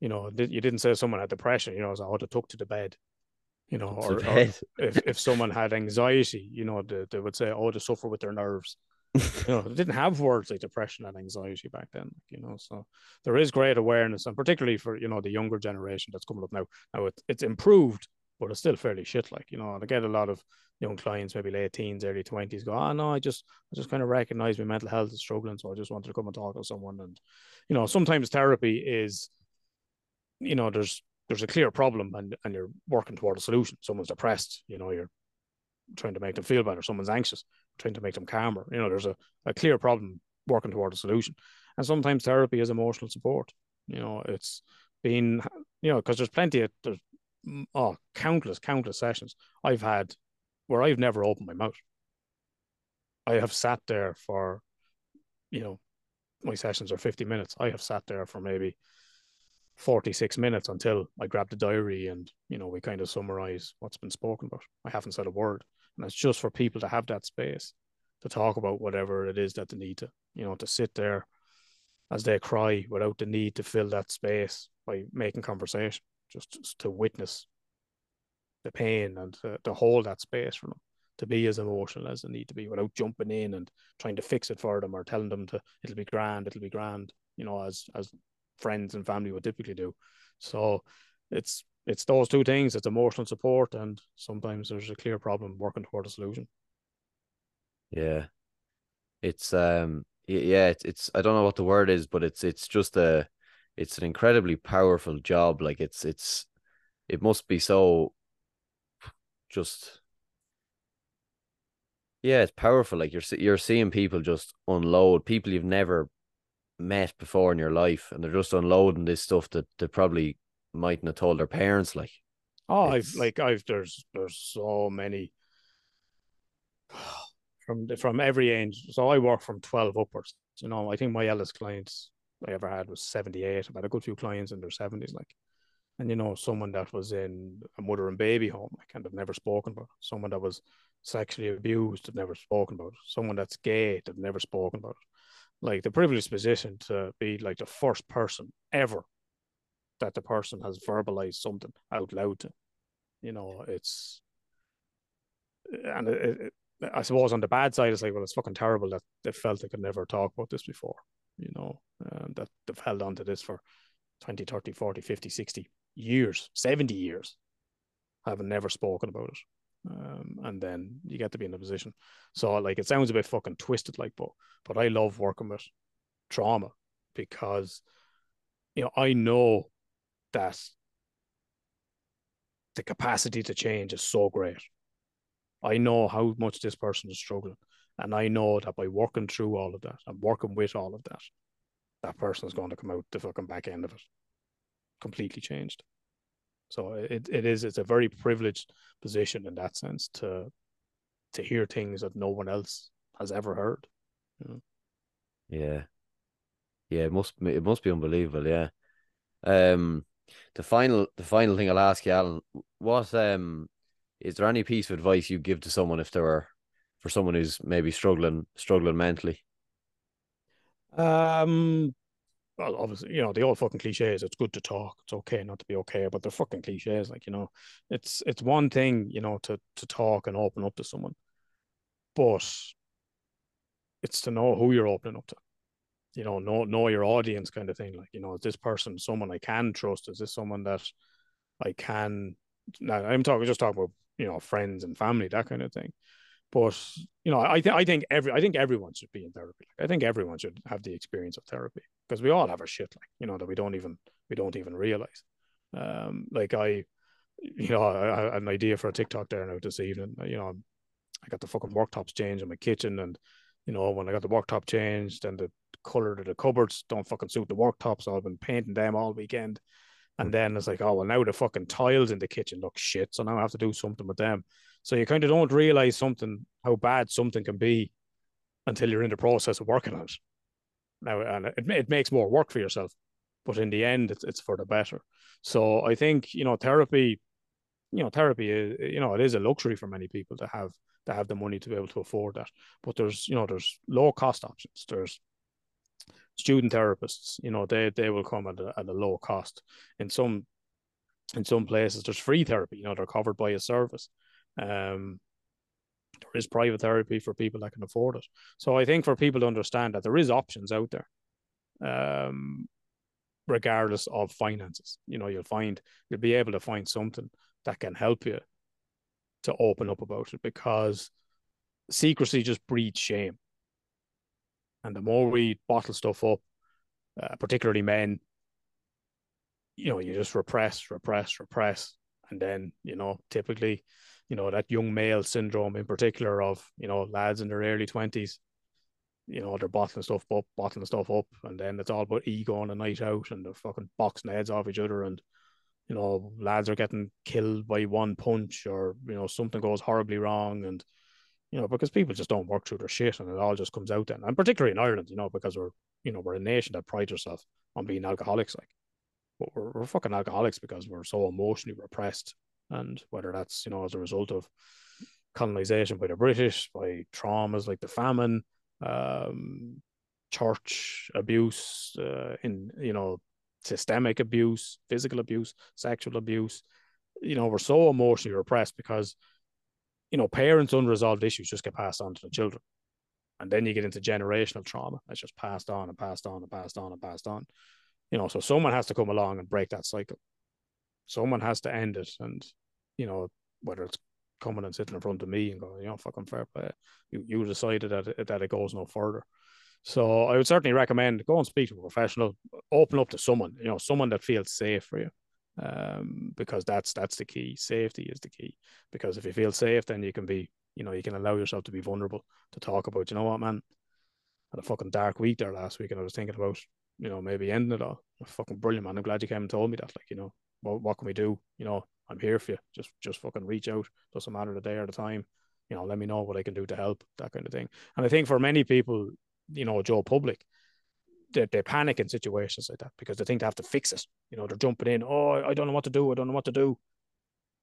you know, you didn't say someone had depression. You know, it was oh, they took to the bed. You know, or, or if if someone had anxiety, you know, they, they would say, oh, they suffer with their nerves. You know, they didn't have words like depression and anxiety back then. You know, so there is great awareness, and particularly for you know the younger generation that's coming up now. Now it, it's improved, but it's still fairly shit. Like you know, and I get a lot of young clients, maybe late teens, early twenties, go, oh no, I just I just kind of recognize my mental health is struggling, so I just wanted to come and talk to someone. And you know, sometimes therapy is, you know, there's there's a clear problem and and you're working toward a solution. Someone's depressed, you know, you're trying to make them feel better. Someone's anxious, trying to make them calmer. You know, there's a, a clear problem working toward a solution. And sometimes therapy is emotional support. You know, it's been, you know, because there's plenty of, there's, oh, countless, countless sessions I've had where I've never opened my mouth. I have sat there for, you know, my sessions are 50 minutes. I have sat there for maybe 46 minutes until I grab the diary and, you know, we kind of summarize what's been spoken about. I haven't said a word. And it's just for people to have that space to talk about whatever it is that they need to, you know, to sit there as they cry without the need to fill that space by making conversation, just, just to witness the pain and to, to hold that space for them, to be as emotional as they need to be without jumping in and trying to fix it for them or telling them to it'll be grand, it'll be grand, you know, as as friends and family would typically do. So it's it's those two things. It's emotional support, and sometimes there's a clear problem working toward a solution. Yeah. It's um yeah, it's, it's I don't know what the word is, but it's it's just a it's an incredibly powerful job. Like it's it's it must be so just yeah, it's powerful. Like you're you're seeing people just unload people you've never met before in your life, and they're just unloading this stuff that they probably mightn't have told their parents. Like, oh, it's... I've like I've there's there's so many (sighs) from from every age. So I work from twelve upwards. You know, I think my eldest clients I ever had was seventy eight. I've had a good few clients in their seventies, like, and you know, someone that was in a mother and baby home, I kind of never spoken about. Someone that was sexually abused, i've never spoken about. Someone that's gay, i've never spoken about. Like the privileged position to be like the first person ever that the person has verbalized something out loud to. You know, it's and it, it, I suppose on the bad side, it's like, well, it's fucking terrible that they felt they could never talk about this before, you know, and that they've held on to this for 20, 30, 40, 50, 60 years, 70 years, having never spoken about it. Um, and then you get to be in a position. So, like, it sounds a bit fucking twisted, like, but, but I love working with trauma because, you know, I know that the capacity to change is so great I know how much this person is struggling. And I know that by working through all of that and working with all of that, that person is going to come out the fucking back end of it completely changed. So it, it is it's a very privileged position in that sense to to hear things that no one else has ever heard. You know? Yeah. Yeah, it must it must be unbelievable, yeah. Um the final the final thing I'll ask you, Allan, what um is there any piece of advice you give to someone if there are for someone who's maybe struggling struggling mentally? Um well, obviously, you know, the old fucking cliches, it's good to talk. It's okay not to be okay, but they're fucking cliches. Like, you know, it's it's one thing, you know, to to talk and open up to someone. But it's to know who you're opening up to. You know, know know your audience kind of thing. Like, you know, is this person someone I can trust? Is this someone that I can now I'm talking just talking about you know friends and family that kind of thing but you know i think i think every i think everyone should be in therapy like, i think everyone should have the experience of therapy because we all have our shit like you know that we don't even we don't even realize um like i you know I, I had an idea for a tiktok there now this evening you know i got the fucking worktops changed in my kitchen and you know when i got the worktop changed and the color of the cupboards don't fucking suit the worktops so i've been painting them all weekend and then it's like, oh well, now the fucking tiles in the kitchen look shit, so now I have to do something with them. So you kind of don't realize something how bad something can be until you're in the process of working on it. Now, and it it makes more work for yourself, but in the end, it's it's for the better. So I think you know therapy, you know therapy is you know it is a luxury for many people to have to have the money to be able to afford that. But there's you know there's low cost options. There's student therapists, you know, they they will come at a, at a low cost. In some in some places, there's free therapy. You know, they're covered by a service. Um, there is private therapy for people that can afford it. So I think for people to understand that there is options out there, um, regardless of finances. You know, you'll find you'll be able to find something that can help you to open up about it because secrecy just breeds shame. And the more we bottle stuff up, uh, particularly men, you know, you just repress, repress, repress. And then, you know, typically, you know, that young male syndrome in particular of, you know, lads in their early 20s, you know, they're bottling stuff up, bottling stuff up. And then it's all about ego on a night out and they're fucking boxing heads off each other. And, you know, lads are getting killed by one punch or, you know, something goes horribly wrong. And, you know, because people just don't work through their shit and it all just comes out then. And particularly in Ireland, you know, because we're, you know, we're a nation that prides ourselves on being alcoholics, like, but we're, we're fucking alcoholics because we're so emotionally repressed. And whether that's, you know, as a result of colonization by the British, by traumas like the famine, um, church abuse, uh, in, you know, systemic abuse, physical abuse, sexual abuse, you know, we're so emotionally repressed because you know, parents' unresolved issues just get passed on to the children. And then you get into generational trauma that's just passed on and passed on and passed on and passed on. You know, so someone has to come along and break that cycle. Someone has to end it. And, you know, whether it's coming and sitting in front of me and going, you know, fucking fair play. You, you decided that it, that it goes no further. So I would certainly recommend go and speak to a professional, open up to someone, you know, someone that feels safe for you. um, because that's that's the key. Safety is the key. Because if you feel safe, then you can be, you know, you can allow yourself to be vulnerable to talk about. You know what, man? I had a fucking dark week there last week, and I was thinking about, you know, maybe ending it all. Fucking brilliant, man. I'm glad you came and told me that. Like, you know, what what can we do? You know, I'm here for you. Just just fucking reach out. Doesn't matter the day or the time. You know, let me know what I can do to help. That kind of thing. And I think for many people, you know, Joe Public, they, they panic in situations like that because they think they have to fix it. You know, they're jumping in. Oh, I don't know what to do. I don't know what to do.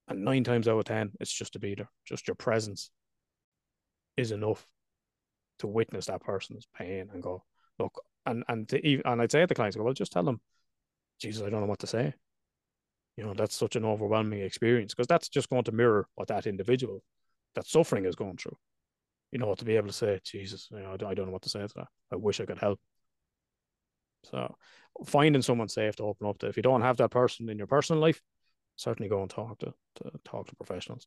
And nine times out of ten, it's just to be there. Just your presence is enough to witness that person's pain and go, look, and and to, and I'd say to the clients, well, just tell them, Jesus, I don't know what to say. You know, that's such an overwhelming experience because that's just going to mirror what that individual that suffering is going through. You know, to be able to say, Jesus, you know, I don't know what to say to that. I wish I could help. So finding someone safe to open up to. If you don't have that person in your personal life, certainly go and talk to, to talk to professionals.